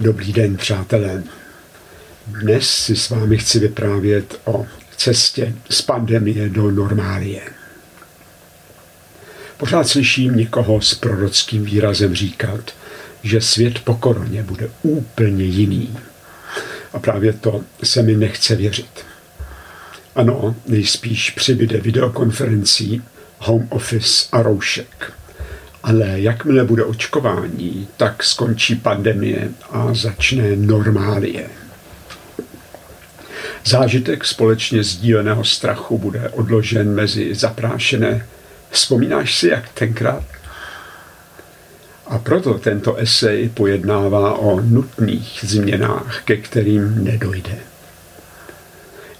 Dobrý den, přátelé. Dnes si s vámi chci vyprávět o cestě z pandemie do normálie. Pořád slyším někoho s prorockým výrazem říkat, že svět po koroně bude úplně jiný. A právě to se mi nechce věřit. Ano, nejspíš přibyde videokonferencí, home office a roušek. Ale jakmile bude očkování, tak skončí pandemie a začne normálie. Zážitek společně sdíleného strachu bude odložen mezi zaprášené. Vzpomínáš si, jak tenkrát? A proto tento esej pojednává o nutných změnách, ke kterým nedojde.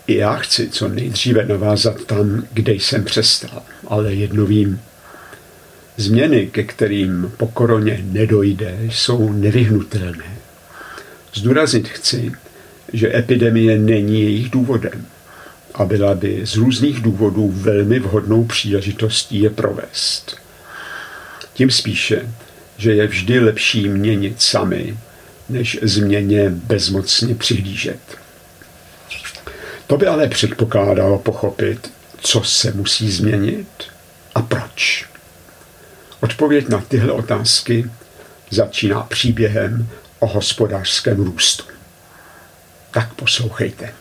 I já chci co nejdříve navázat tam, kde jsem přestal, ale jedno vím. Změny, ke kterým po koroně nedojde, jsou nevyhnutelné. Zdůraznit chci, že epidemie není jejich důvodem a byla by z různých důvodů velmi vhodnou příležitostí je provést. Tím spíše, že je vždy lepší měnit sami, než změně bezmocně přihlížet. To by ale předpokládalo pochopit, co se musí změnit a proč. Odpověď na tyhle otázky začíná příběhem o hospodářském růstu. Tak poslouchejte.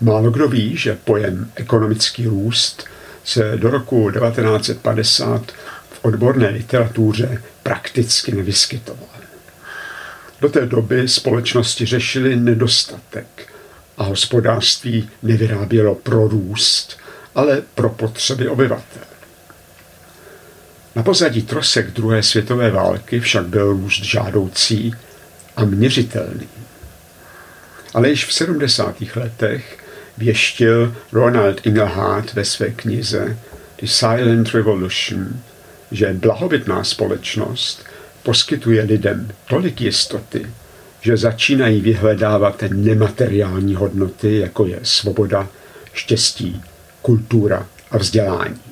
Málo kdo ví, že pojem ekonomický růst se do roku 1950 v odborné literatuře prakticky nevyskytoval. Do té doby společnosti řešily nedostatek a hospodářství nevyrábělo pro růst, ale pro potřeby obyvatel. Na pozadí trosek druhé světové války však byl růst žádoucí a měřitelný. Ale již v 70. letech věštil Ronald Inglehart ve své knize The Silent Revolution, že blahobytná společnost poskytuje lidem tolik jistoty, že začínají vyhledávat nemateriální hodnoty, jako je svoboda, štěstí, kultura a vzdělání.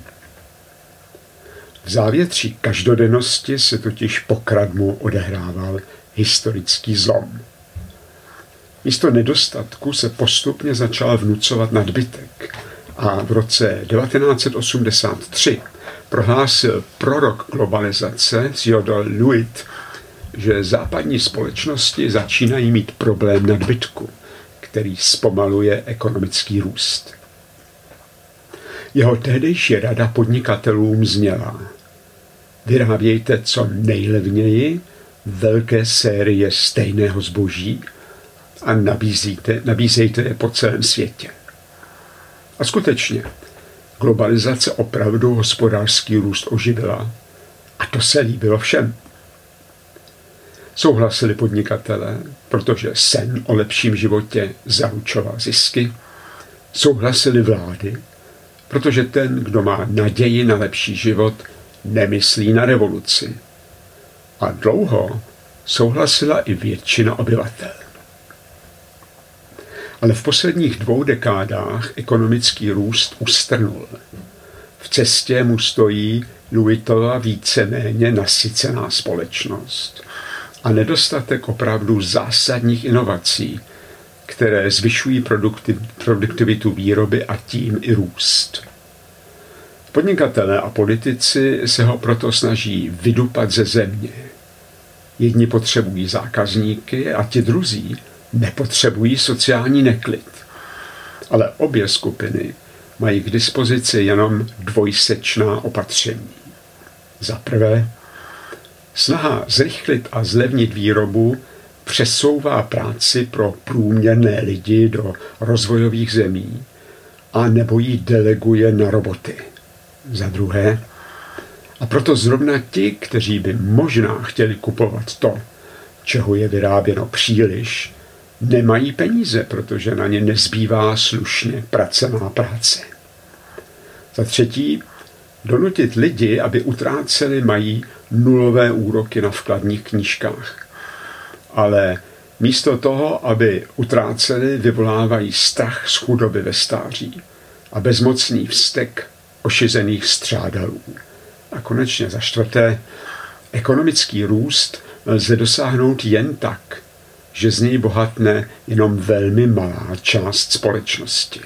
V závětří každodennosti se totiž pokradmu odehrával historický zlom. Místo nedostatku se postupně začal vnucovat nadbytek a v roce 1983 prohlásil prorok globalizace Theodor Lewitt, že západní společnosti začínají mít problém nadbytku, který zpomaluje ekonomický růst. Jeho tehdejší rada podnikatelům zněla Vyrábějte co nejlevněji velké série stejného zboží a nabízíte, nabízejte je po celém světě. A skutečně, globalizace opravdu hospodářský růst oživila a to se líbilo všem. Souhlasili podnikatelé, protože sen o lepším životě zaručoval zisky. Souhlasili vlády, protože ten, kdo má naději na lepší život, nemyslí na revoluci. A dlouho souhlasila i většina obyvatel. Ale v posledních dvou dekádách ekonomický růst ustrnul. V cestě mu stojí Louisova víceméně nasycená společnost a nedostatek opravdu zásadních inovací, které zvyšují produktivitu výroby a tím i růst. Podnikatelé a politici se ho proto snaží vydupat ze země. Jedni potřebují zákazníky a ti druzí nepotřebují sociální neklid. Ale obě skupiny mají k dispozici jenom dvojsečná opatření. Za prvé, snaha zrychlit a zlevnit výrobu přesouvá práci pro průměrné lidi do rozvojových zemí a nebo ji deleguje na roboty. Za druhé, a proto zrovna ti, kteří by možná chtěli kupovat to, čeho je vyráběno příliš, nemají peníze, protože na ně nezbývá slušně pracená práce. Za třetí, donutit lidi, aby utráceli, mají nulové úroky na vkladních knížkách. Ale místo toho, aby utráceli, vyvolávají strach z chudoby ve stáří a bezmocný vztek ošizených střádalů. A konečně za čtvrté, ekonomický růst lze dosáhnout jen tak, že z něj bohatne jenom velmi malá část společnosti.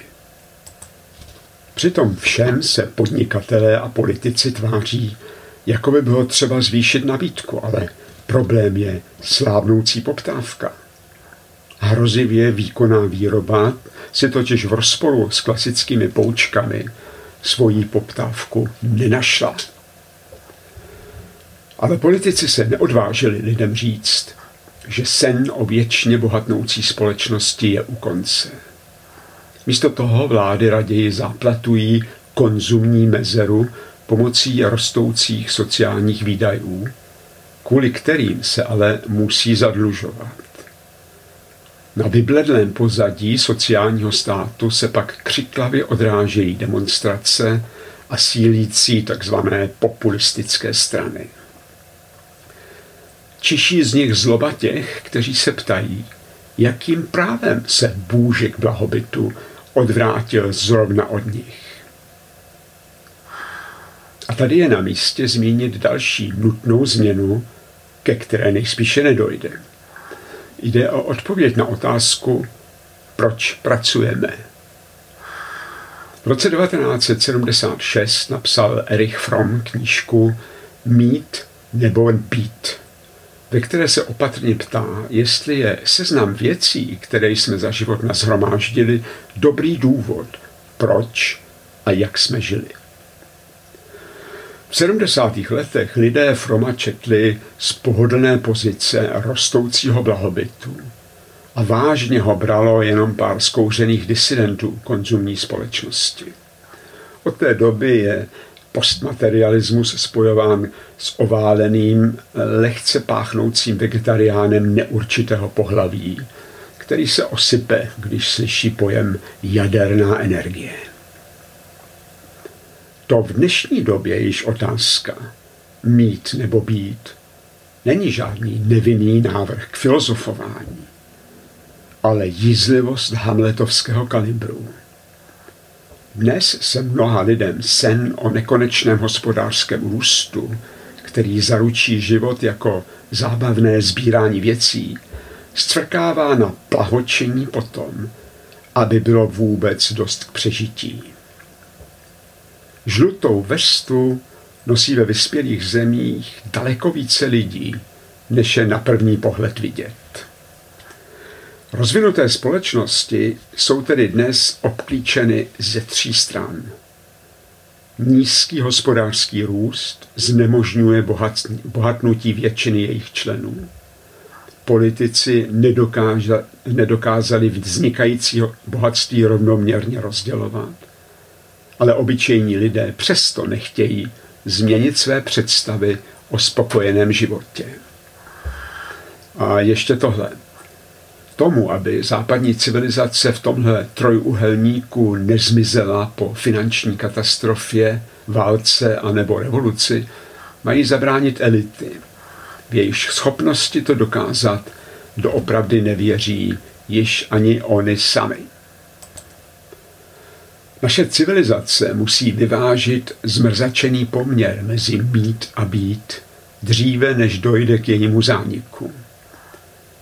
Přitom všem se podnikatelé a politici tváří, jako by bylo třeba zvýšit nabídku, ale problém je slábnoucí poptávka. Hrozivě výkonná výroba si totiž v rozporu s klasickými poučkami svoji poptávku nenašla. Ale politici se neodvážili lidem říct, že sen o věčně bohatnoucí společnosti je u konce. Místo toho vlády raději zaplatují konzumní mezeru pomocí rostoucích sociálních výdajů, kvůli kterým se ale musí zadlužovat. Na vybledlém pozadí sociálního státu se pak křiklavě odrážejí demonstrace a sílící tzv. populistické strany. Čiší z nich zloba těch, kteří se ptají, jakým právem se bůžek blahobytu odvrátil zrovna od nich. A tady je na místě zmínit další nutnou změnu, ke které nejspíše nedojde. Jde o odpověď na otázku, proč pracujeme. V roce 1976 napsal Erich Fromm knížku Mít nebo být, ve které se opatrně ptá, jestli je seznam věcí, které jsme za život nazhromáždili, dobrý důvod, proč a jak jsme žili. V 70. letech lidé Froma četli z pohodlné pozice rostoucího blahobytu a vážně ho bralo jenom pár zkouřených disidentů konzumní společnosti. Od té doby je postmaterialismus spojován s ováleným, lehce páchnoucím vegetariánem neurčitého pohlaví, který se osype, když slyší pojem jaderná energie. To v dnešní době již otázka mít nebo být není žádný nevinný návrh k filozofování, ale jízlivost hamletovského kalibru. Dnes se mnoha lidem sen o nekonečném hospodářském růstu, který zaručí život jako zábavné sbírání věcí, stvrkává na plahočení potom, aby bylo vůbec dost k přežití. Žlutou vestu nosí ve vyspělých zemích daleko více lidí, než je na první pohled vidět. Rozvinuté společnosti jsou tedy dnes obklíčeny ze tří stran. Nízký hospodářský růst znemožňuje bohatnutí většiny jejich členů. Politici nedokázali vznikající bohatství rovnoměrně rozdělovat ale obyčejní lidé přesto nechtějí změnit své představy o spokojeném životě. A ještě tohle. Tomu, aby západní civilizace v tomhle trojuhelníku nezmizela po finanční katastrofě, válce a nebo revoluci, mají zabránit elity. V jejich schopnosti to dokázat doopravdy nevěří již ani oni sami. Naše civilizace musí vyvážit zmrzačený poměr mezi mít a být dříve, než dojde k jejímu zániku.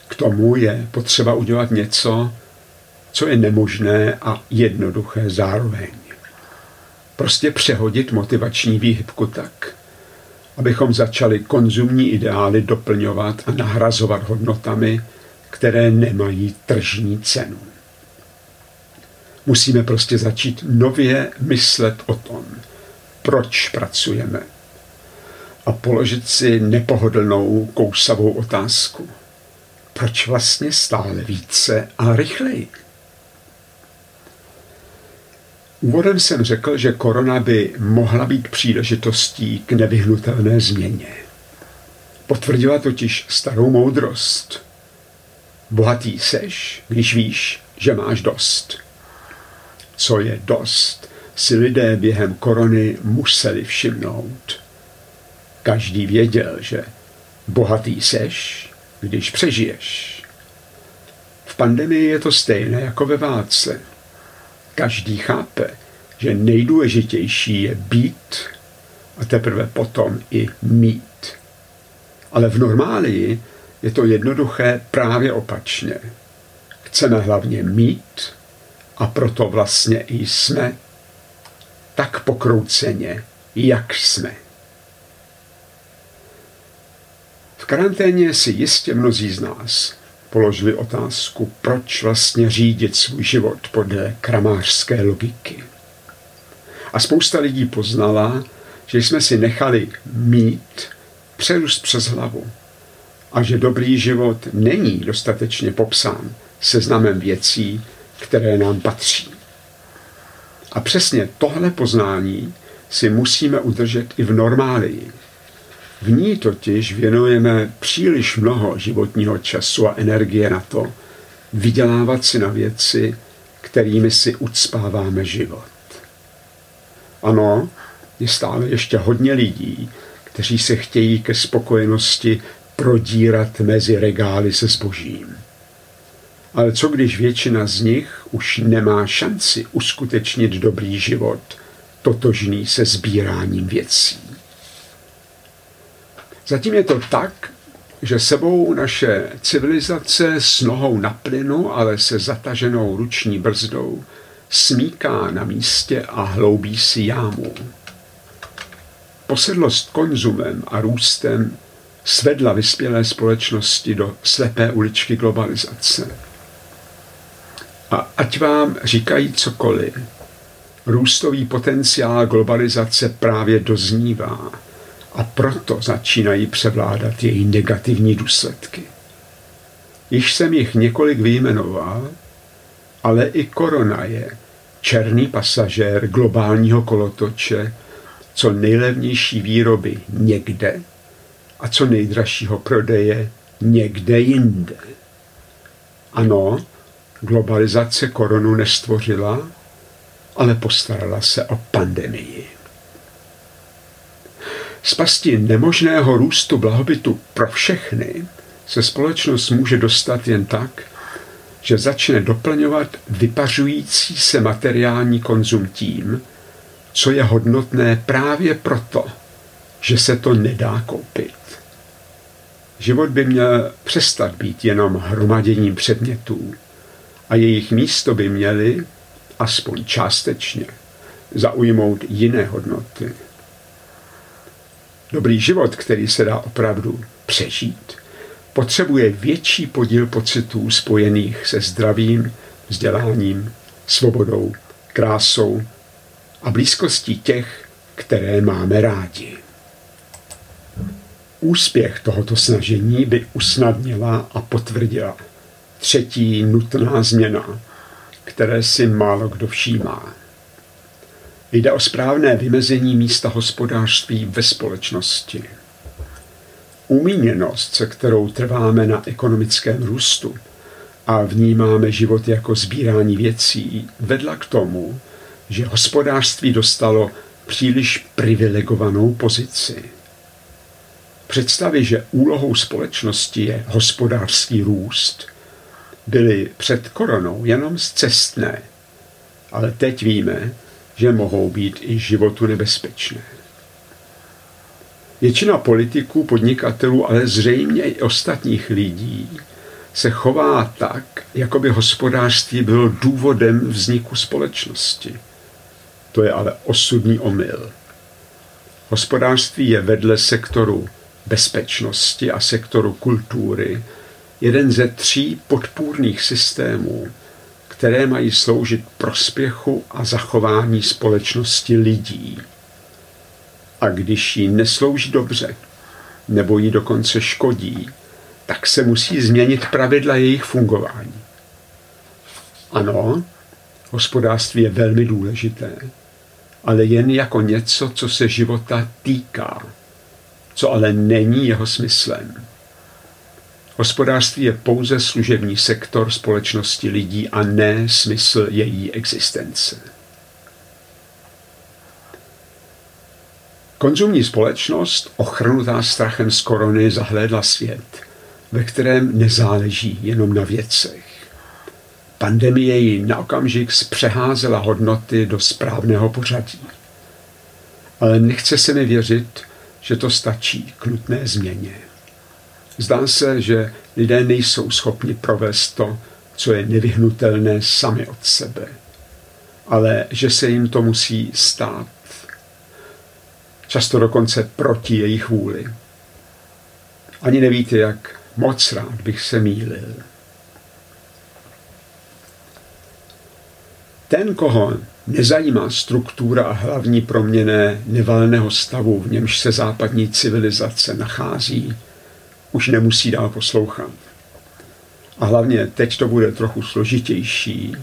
K tomu je potřeba udělat něco, co je nemožné a jednoduché zároveň. Prostě přehodit motivační výhybku tak, abychom začali konzumní ideály doplňovat a nahrazovat hodnotami, které nemají tržní cenu. Musíme prostě začít nově myslet o tom, proč pracujeme a položit si nepohodlnou kousavou otázku. Proč vlastně stále více a rychleji? Úvodem jsem řekl, že korona by mohla být příležitostí k nevyhnutelné změně. Potvrdila totiž starou moudrost. Bohatý seš, když víš, že máš dost co je dost, si lidé během korony museli všimnout. Každý věděl, že bohatý seš, když přežiješ. V pandemii je to stejné jako ve válce. Každý chápe, že nejdůležitější je být a teprve potom i mít. Ale v normálii je to jednoduché právě opačně. Chceme hlavně mít a proto vlastně i jsme tak pokrouceně, jak jsme. V karanténě si jistě mnozí z nás položili otázku, proč vlastně řídit svůj život podle kramářské logiky. A spousta lidí poznala, že jsme si nechali mít přerůst přes hlavu a že dobrý život není dostatečně popsán seznamem věcí, které nám patří. A přesně tohle poznání si musíme udržet i v normálii. V ní totiž věnujeme příliš mnoho životního času a energie na to, vydělávat si na věci, kterými si ucpáváme život. Ano, je stále ještě hodně lidí, kteří se chtějí ke spokojenosti prodírat mezi regály se zbožím. Ale co když většina z nich už nemá šanci uskutečnit dobrý život, totožný se sbíráním věcí? Zatím je to tak, že sebou naše civilizace s nohou na plynu, ale se zataženou ruční brzdou, smíká na místě a hloubí si jámu. Posedlost konzumem a růstem svedla vyspělé společnosti do slepé uličky globalizace. A ať vám říkají cokoliv, růstový potenciál globalizace právě doznívá a proto začínají převládat její negativní důsledky. Již jsem jich několik vyjmenoval, ale i korona je černý pasažér globálního kolotoče, co nejlevnější výroby někde a co nejdražšího prodeje někde jinde. Ano, globalizace koronu nestvořila, ale postarala se o pandemii. Z pasti nemožného růstu blahobytu pro všechny se společnost může dostat jen tak, že začne doplňovat vypařující se materiální konzum tím, co je hodnotné právě proto, že se to nedá koupit. Život by měl přestat být jenom hromaděním předmětů a jejich místo by měly, aspoň částečně, zaujmout jiné hodnoty. Dobrý život, který se dá opravdu přežít, potřebuje větší podíl pocitů spojených se zdravím, vzděláním, svobodou, krásou a blízkostí těch, které máme rádi. Úspěch tohoto snažení by usnadnila a potvrdila třetí nutná změna, které si málo kdo všímá. Jde o správné vymezení místa hospodářství ve společnosti. Umíněnost, se kterou trváme na ekonomickém růstu a vnímáme život jako sbírání věcí, vedla k tomu, že hospodářství dostalo příliš privilegovanou pozici. Představy, že úlohou společnosti je hospodářský růst, byly před koronou jenom zcestné, ale teď víme, že mohou být i životu nebezpečné. Většina politiků, podnikatelů, ale zřejmě i ostatních lidí se chová tak, jako by hospodářství bylo důvodem vzniku společnosti. To je ale osudný omyl. Hospodářství je vedle sektoru bezpečnosti a sektoru kultury jeden ze tří podpůrných systémů, které mají sloužit prospěchu a zachování společnosti lidí. A když jí neslouží dobře, nebo jí dokonce škodí, tak se musí změnit pravidla jejich fungování. Ano, hospodářství je velmi důležité, ale jen jako něco, co se života týká, co ale není jeho smyslem. Hospodářství je pouze služební sektor společnosti lidí a ne smysl její existence. Konzumní společnost, ochrnutá strachem z korony, zahlédla svět, ve kterém nezáleží jenom na věcech. Pandemie ji na okamžik zpřeházela hodnoty do správného pořadí. Ale nechce se mi věřit, že to stačí k nutné změně. Zdá se, že lidé nejsou schopni provést to, co je nevyhnutelné sami od sebe, ale že se jim to musí stát. Často dokonce proti jejich vůli. Ani nevíte, jak moc rád bych se mýlil. Ten, koho nezajímá struktura a hlavní proměny nevalného stavu, v němž se západní civilizace nachází, už nemusí dál poslouchat. A hlavně teď to bude trochu složitější.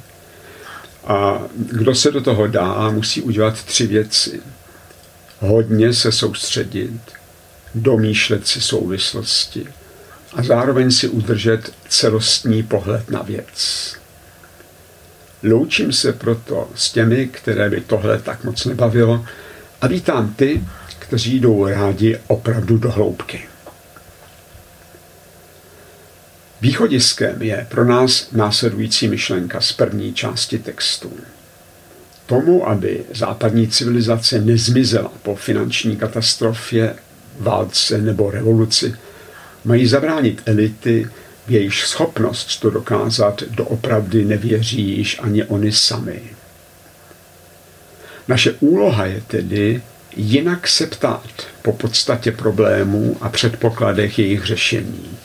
A kdo se do toho dá, musí udělat tři věci. Hodně se soustředit, domýšlet si souvislosti a zároveň si udržet celostní pohled na věc. Loučím se proto s těmi, které by tohle tak moc nebavilo a vítám ty, kteří jdou rádi opravdu do hloubky. Východiskem je pro nás následující myšlenka z první části textu. Tomu, aby západní civilizace nezmizela po finanční katastrofě, válce nebo revoluci, mají zabránit elity, v jejich schopnost to dokázat doopravdy nevěří již ani oni sami. Naše úloha je tedy jinak se ptát po podstatě problémů a předpokladech jejich řešení.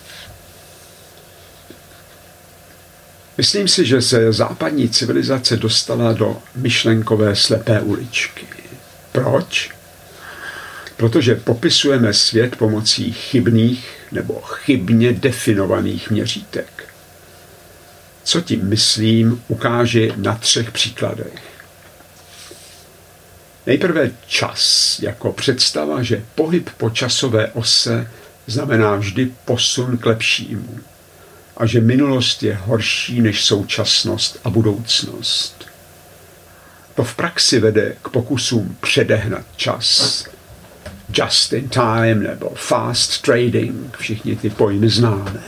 Myslím si, že se západní civilizace dostala do myšlenkové slepé uličky. Proč? Protože popisujeme svět pomocí chybných nebo chybně definovaných měřítek. Co tím myslím, ukáže na třech příkladech. Nejprve čas jako představa, že pohyb po časové ose znamená vždy posun k lepšímu a že minulost je horší než současnost a budoucnost. To v praxi vede k pokusům předehnat čas. Just in time nebo fast trading, všichni ty pojmy známe.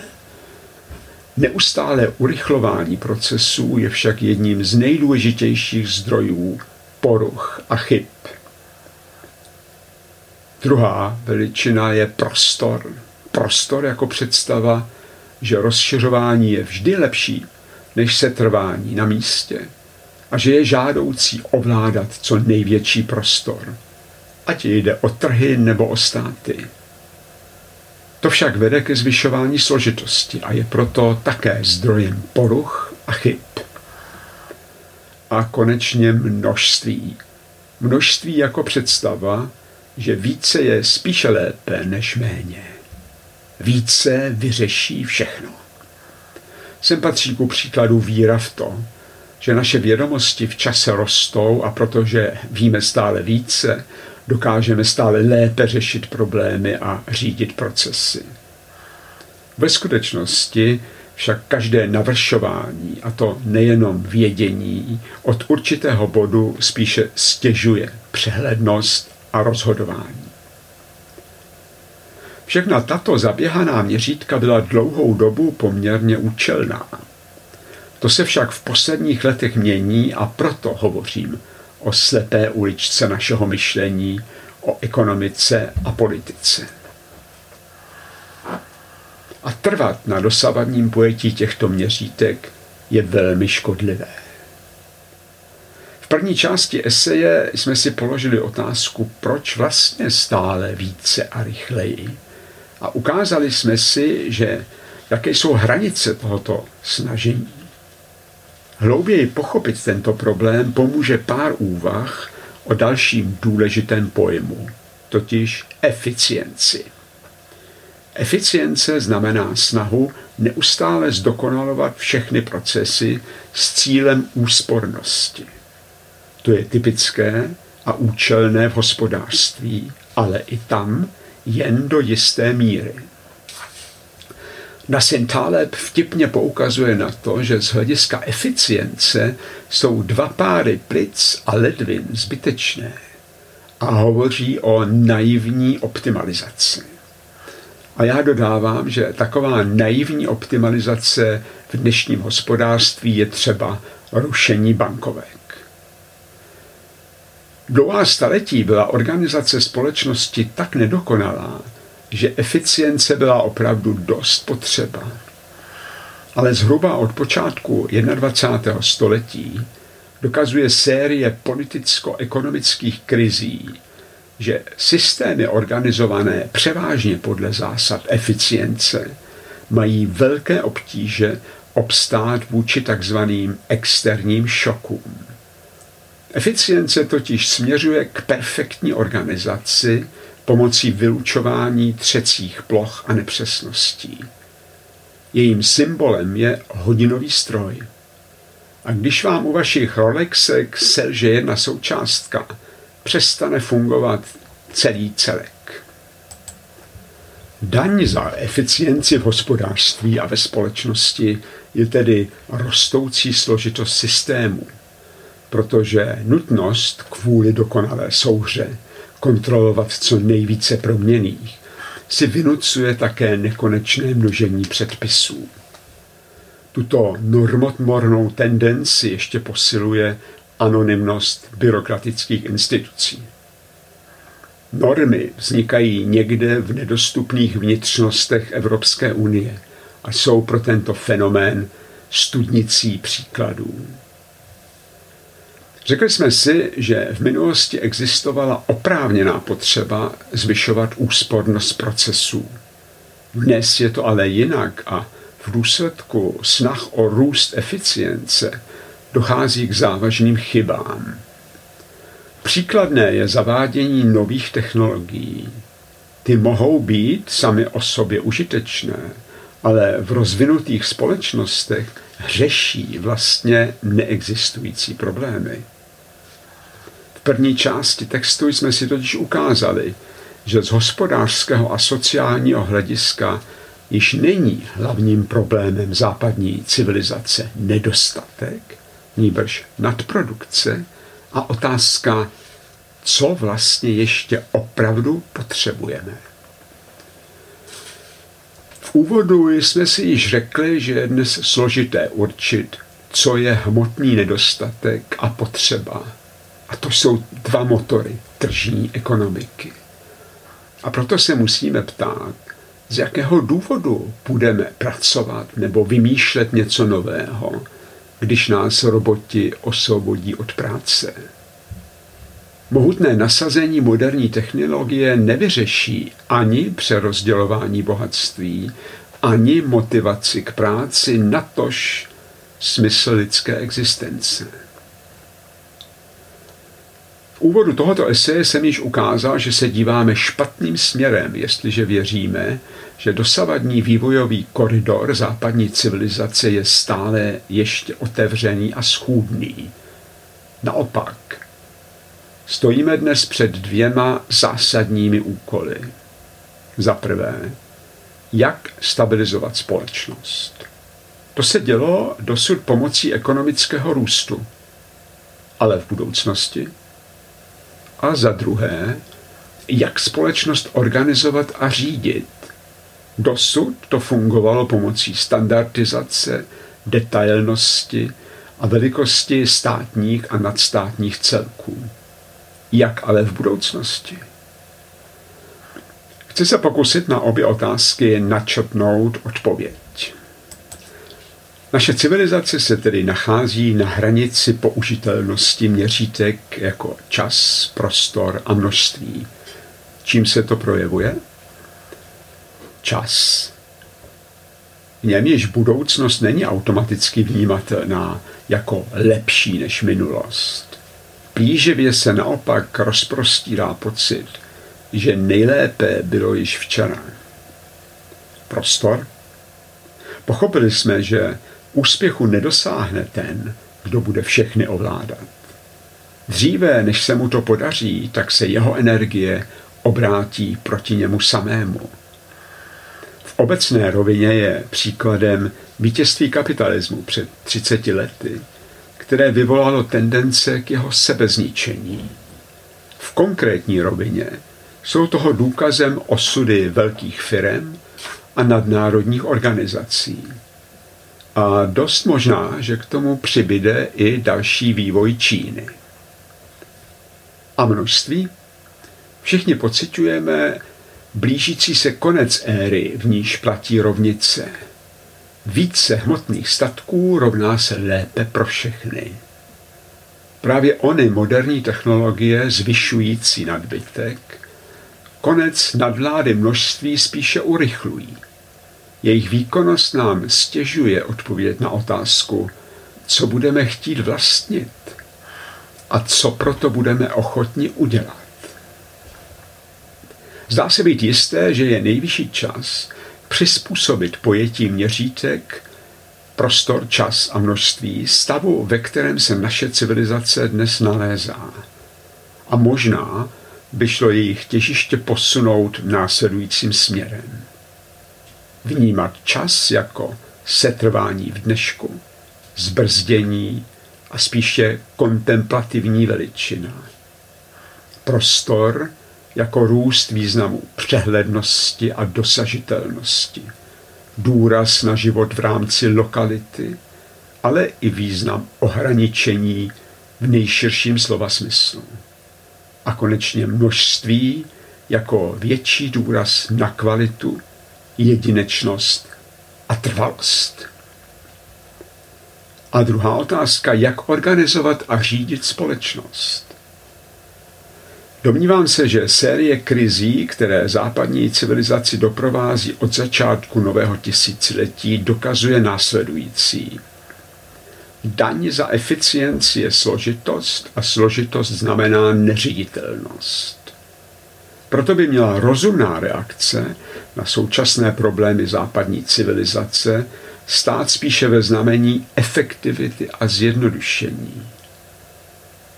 Neustále urychlování procesů je však jedním z nejdůležitějších zdrojů poruch a chyb. Druhá veličina je prostor. Prostor jako představa že rozšiřování je vždy lepší než setrvání na místě a že je žádoucí ovládat co největší prostor, ať jde o trhy nebo o státy. To však vede ke zvyšování složitosti a je proto také zdrojem poruch a chyb. A konečně množství. Množství jako představa, že více je spíše lépe než méně více vyřeší všechno. Sem patří ku příkladu víra v to, že naše vědomosti v čase rostou a protože víme stále více, dokážeme stále lépe řešit problémy a řídit procesy. Ve skutečnosti však každé navršování, a to nejenom vědění, od určitého bodu spíše stěžuje přehlednost a rozhodování. Všechna tato zaběhaná měřítka byla dlouhou dobu poměrně účelná. To se však v posledních letech mění a proto hovořím o slepé uličce našeho myšlení, o ekonomice a politice. A trvat na dosavadním pojetí těchto měřítek je velmi škodlivé. V první části eseje jsme si položili otázku, proč vlastně stále více a rychleji a ukázali jsme si, že jaké jsou hranice tohoto snažení. Hlouběji pochopit tento problém pomůže pár úvah o dalším důležitém pojmu, totiž eficienci. Eficience znamená snahu neustále zdokonalovat všechny procesy s cílem úspornosti. To je typické a účelné v hospodářství, ale i tam, jen do jisté míry. Nassim Taleb vtipně poukazuje na to, že z hlediska eficience jsou dva páry plic a ledvin zbytečné a hovoří o naivní optimalizaci. A já dodávám, že taková naivní optimalizace v dnešním hospodářství je třeba rušení bankovek. Dlouhá staletí byla organizace společnosti tak nedokonalá, že eficience byla opravdu dost potřeba. Ale zhruba od počátku 21. století dokazuje série politicko-ekonomických krizí, že systémy organizované převážně podle zásad eficience mají velké obtíže obstát vůči takzvaným externím šokům. Eficience totiž směřuje k perfektní organizaci pomocí vylučování třecích ploch a nepřesností. Jejím symbolem je hodinový stroj. A když vám u vašich Rolexek selže jedna součástka, přestane fungovat celý celek. Daň za eficienci v hospodářství a ve společnosti je tedy rostoucí složitost systému, protože nutnost kvůli dokonalé souhře kontrolovat co nejvíce proměných si vynucuje také nekonečné množení předpisů. Tuto normotmornou tendenci ještě posiluje anonymnost byrokratických institucí. Normy vznikají někde v nedostupných vnitřnostech Evropské unie a jsou pro tento fenomén studnicí příkladů. Řekli jsme si, že v minulosti existovala oprávněná potřeba zvyšovat úspornost procesů. Dnes je to ale jinak a v důsledku snah o růst eficience dochází k závažným chybám. Příkladné je zavádění nových technologií. Ty mohou být sami o sobě užitečné, ale v rozvinutých společnostech řeší vlastně neexistující problémy. První části textu jsme si totiž ukázali, že z hospodářského a sociálního hlediska již není hlavním problémem západní civilizace nedostatek, níbrž nadprodukce a otázka, co vlastně ještě opravdu potřebujeme. V úvodu jsme si již řekli, že je dnes složité určit, co je hmotný nedostatek a potřeba. A to jsou dva motory tržní ekonomiky. A proto se musíme ptát, z jakého důvodu budeme pracovat nebo vymýšlet něco nového, když nás roboti osvobodí od práce. Mohutné nasazení moderní technologie nevyřeší ani přerozdělování bohatství, ani motivaci k práci, natož smysl lidské existence. Úvodu tohoto eseje jsem již ukázal, že se díváme špatným směrem, jestliže věříme, že dosavadní vývojový koridor západní civilizace je stále ještě otevřený a schůdný. Naopak, stojíme dnes před dvěma zásadními úkoly. Za prvé, jak stabilizovat společnost. To se dělo dosud pomocí ekonomického růstu, ale v budoucnosti. A za druhé, jak společnost organizovat a řídit, Dosud to fungovalo pomocí standardizace, detailnosti a velikosti státních a nadstátních celků. Jak ale v budoucnosti? Chci se pokusit na obě otázky načetnout odpověď. Naše civilizace se tedy nachází na hranici použitelnosti měřítek jako čas, prostor a množství. Čím se to projevuje? čas. V něm již budoucnost není automaticky vnímatelná jako lepší než minulost. Plíživě se naopak rozprostírá pocit, že nejlépe bylo již včera. Prostor? Pochopili jsme, že úspěchu nedosáhne ten, kdo bude všechny ovládat. Dříve, než se mu to podaří, tak se jeho energie obrátí proti němu samému obecné rovině je příkladem vítězství kapitalismu před 30 lety, které vyvolalo tendence k jeho sebezničení. V konkrétní rovině jsou toho důkazem osudy velkých firm a nadnárodních organizací. A dost možná, že k tomu přibyde i další vývoj Číny. A množství? Všichni pocitujeme blížící se konec éry, v níž platí rovnice. Více hmotných statků rovná se lépe pro všechny. Právě ony moderní technologie zvyšující nadbytek konec nadvlády množství spíše urychlují. Jejich výkonnost nám stěžuje odpovědět na otázku, co budeme chtít vlastnit a co proto budeme ochotni udělat. Zdá se být jisté, že je nejvyšší čas přizpůsobit pojetí měřítek, prostor, čas a množství stavu, ve kterém se naše civilizace dnes nalézá. A možná by šlo jejich těžiště posunout následujícím směrem. Vnímat čas jako setrvání v dnešku, zbrzdění a spíše kontemplativní veličina. Prostor jako růst významu přehlednosti a dosažitelnosti. Důraz na život v rámci lokality, ale i význam ohraničení v nejširším slova smyslu. A konečně množství jako větší důraz na kvalitu, jedinečnost a trvalost. A druhá otázka, jak organizovat a řídit společnost. Domnívám se, že série krizí, které západní civilizaci doprovází od začátku nového tisíciletí, dokazuje následující. Daň za eficienci je složitost a složitost znamená neřiditelnost. Proto by měla rozumná reakce na současné problémy západní civilizace stát spíše ve znamení efektivity a zjednodušení.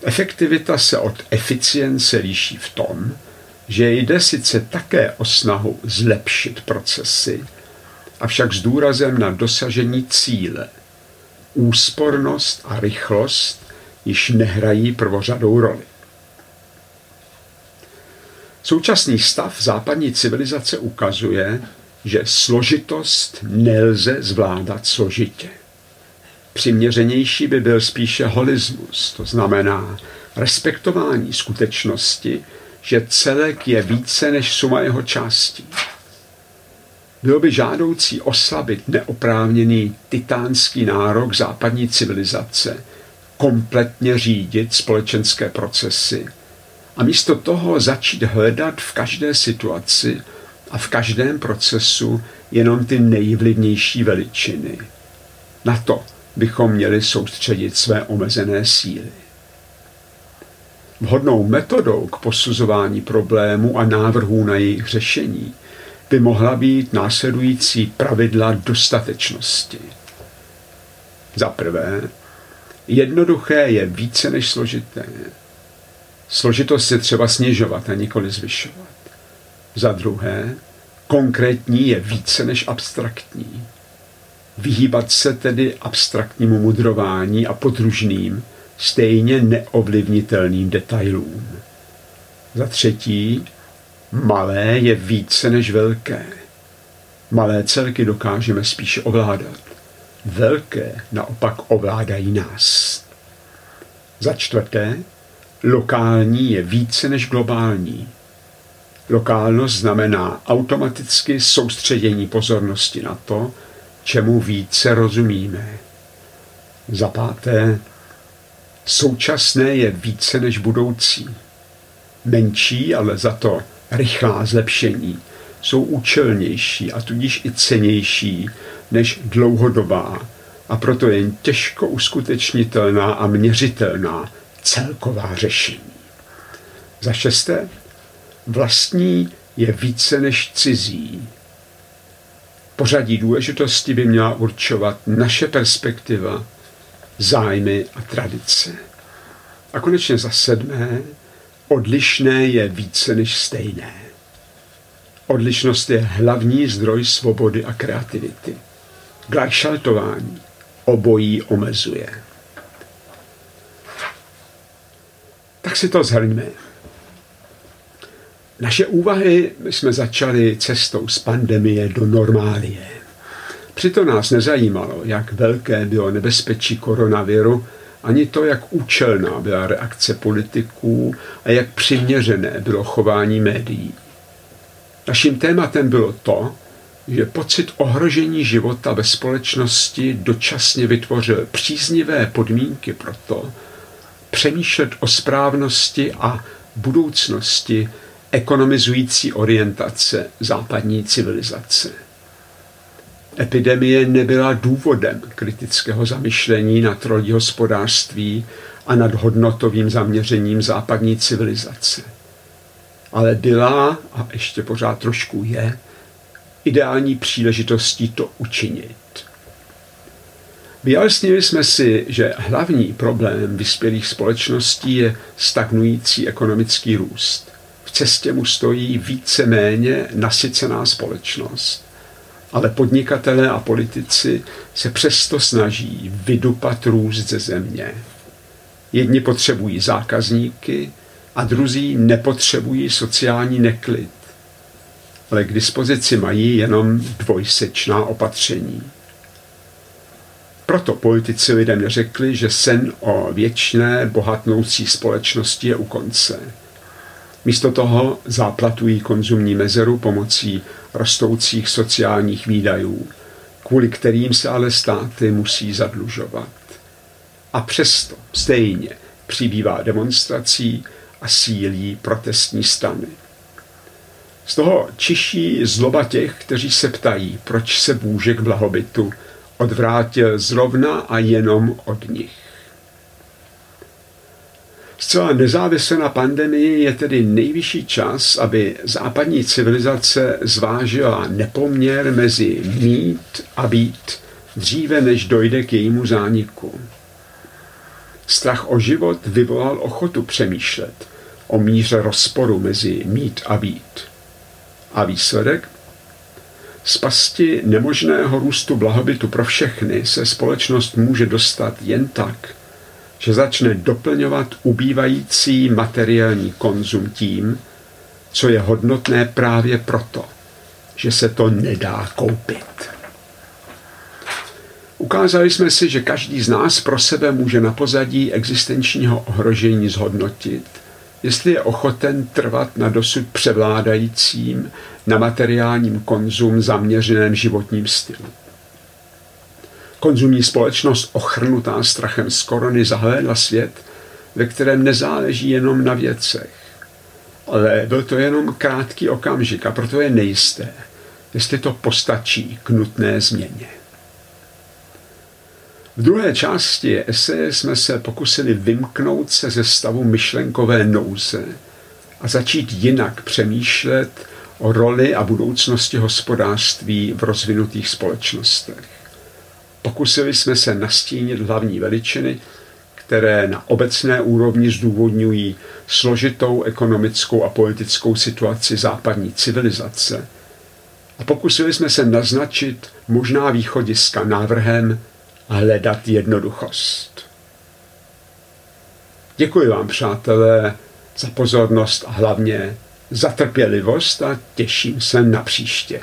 Efektivita se od eficience liší v tom, že jde sice také o snahu zlepšit procesy, avšak s důrazem na dosažení cíle. Úspornost a rychlost již nehrají prvořadou roli. Současný stav západní civilizace ukazuje, že složitost nelze zvládat složitě. Přiměřenější by byl spíše holismus, to znamená respektování skutečnosti, že celek je více než suma jeho částí. Bylo by žádoucí oslabit neoprávněný titánský nárok západní civilizace, kompletně řídit společenské procesy a místo toho začít hledat v každé situaci a v každém procesu jenom ty nejvlivnější veličiny. Na to bychom měli soustředit své omezené síly. Vhodnou metodou k posuzování problému a návrhů na jejich řešení by mohla být následující pravidla dostatečnosti. Za prvé, jednoduché je více než složité. Složitost je třeba snižovat a nikoli zvyšovat. Za druhé, konkrétní je více než abstraktní. Vyhýbat se tedy abstraktnímu mudrování a podružným, stejně neovlivnitelným detailům. Za třetí, malé je více než velké. Malé celky dokážeme spíše ovládat. Velké naopak ovládají nás. Za čtvrté, lokální je více než globální. Lokálnost znamená automaticky soustředění pozornosti na to, čemu více rozumíme. Za páté, současné je více než budoucí. Menší, ale za to rychlá zlepšení jsou účelnější a tudíž i cenější než dlouhodobá a proto jen těžko uskutečnitelná a měřitelná celková řešení. Za šesté, vlastní je více než cizí. Pořadí důležitosti by měla určovat naše perspektiva, zájmy a tradice. A konečně za sedmé, odlišné je více než stejné. Odlišnost je hlavní zdroj svobody a kreativity. Gleichschaltování obojí omezuje. Tak si to zhrňme. Naše úvahy jsme začali cestou z pandemie do normálie. Přitom nás nezajímalo, jak velké bylo nebezpečí koronaviru, ani to, jak účelná byla reakce politiků a jak přiměřené bylo chování médií. Naším tématem bylo to, že pocit ohrožení života ve společnosti dočasně vytvořil příznivé podmínky pro to, přemýšlet o správnosti a budoucnosti ekonomizující orientace západní civilizace. Epidemie nebyla důvodem kritického zamyšlení nad rolí hospodářství a nad hodnotovým zaměřením západní civilizace. Ale byla, a ještě pořád trošku je, ideální příležitostí to učinit. Vyjasnili jsme si, že hlavní problém vyspělých společností je stagnující ekonomický růst. V cestě mu stojí více-méně nasycená společnost. Ale podnikatelé a politici se přesto snaží vydupat růst ze země. Jedni potřebují zákazníky a druzí nepotřebují sociální neklid. Ale k dispozici mají jenom dvojsečná opatření. Proto politici lidem neřekli, že sen o věčné bohatnoucí společnosti je u konce. Místo toho záplatují konzumní mezeru pomocí rostoucích sociálních výdajů, kvůli kterým se ale státy musí zadlužovat. A přesto stejně přibývá demonstrací a sílí protestní stany. Z toho čiší zloba těch, kteří se ptají, proč se bůžek blahobytu odvrátil zrovna a jenom od nich. Zcela nezávisle na pandemii je tedy nejvyšší čas, aby západní civilizace zvážila nepoměr mezi mít a být dříve, než dojde k jejímu zániku. Strach o život vyvolal ochotu přemýšlet o míře rozporu mezi mít a být. A výsledek? Z pasti nemožného růstu blahobytu pro všechny se společnost může dostat jen tak, že začne doplňovat ubývající materiální konzum tím, co je hodnotné právě proto, že se to nedá koupit. Ukázali jsme si, že každý z nás pro sebe může na pozadí existenčního ohrožení zhodnotit, jestli je ochoten trvat na dosud převládajícím na materiálním konzum zaměřeném životním stylu. Konzumní společnost ochrnutá strachem z korony zahlédla svět, ve kterém nezáleží jenom na věcech. Ale byl to jenom krátký okamžik a proto je nejisté, jestli to postačí k nutné změně. V druhé části eseje jsme se pokusili vymknout se ze stavu myšlenkové nouze a začít jinak přemýšlet o roli a budoucnosti hospodářství v rozvinutých společnostech. Pokusili jsme se nastínit hlavní veličiny, které na obecné úrovni zdůvodňují složitou ekonomickou a politickou situaci západní civilizace. A pokusili jsme se naznačit možná východiska návrhem hledat jednoduchost. Děkuji vám, přátelé, za pozornost a hlavně za trpělivost a těším se na příště.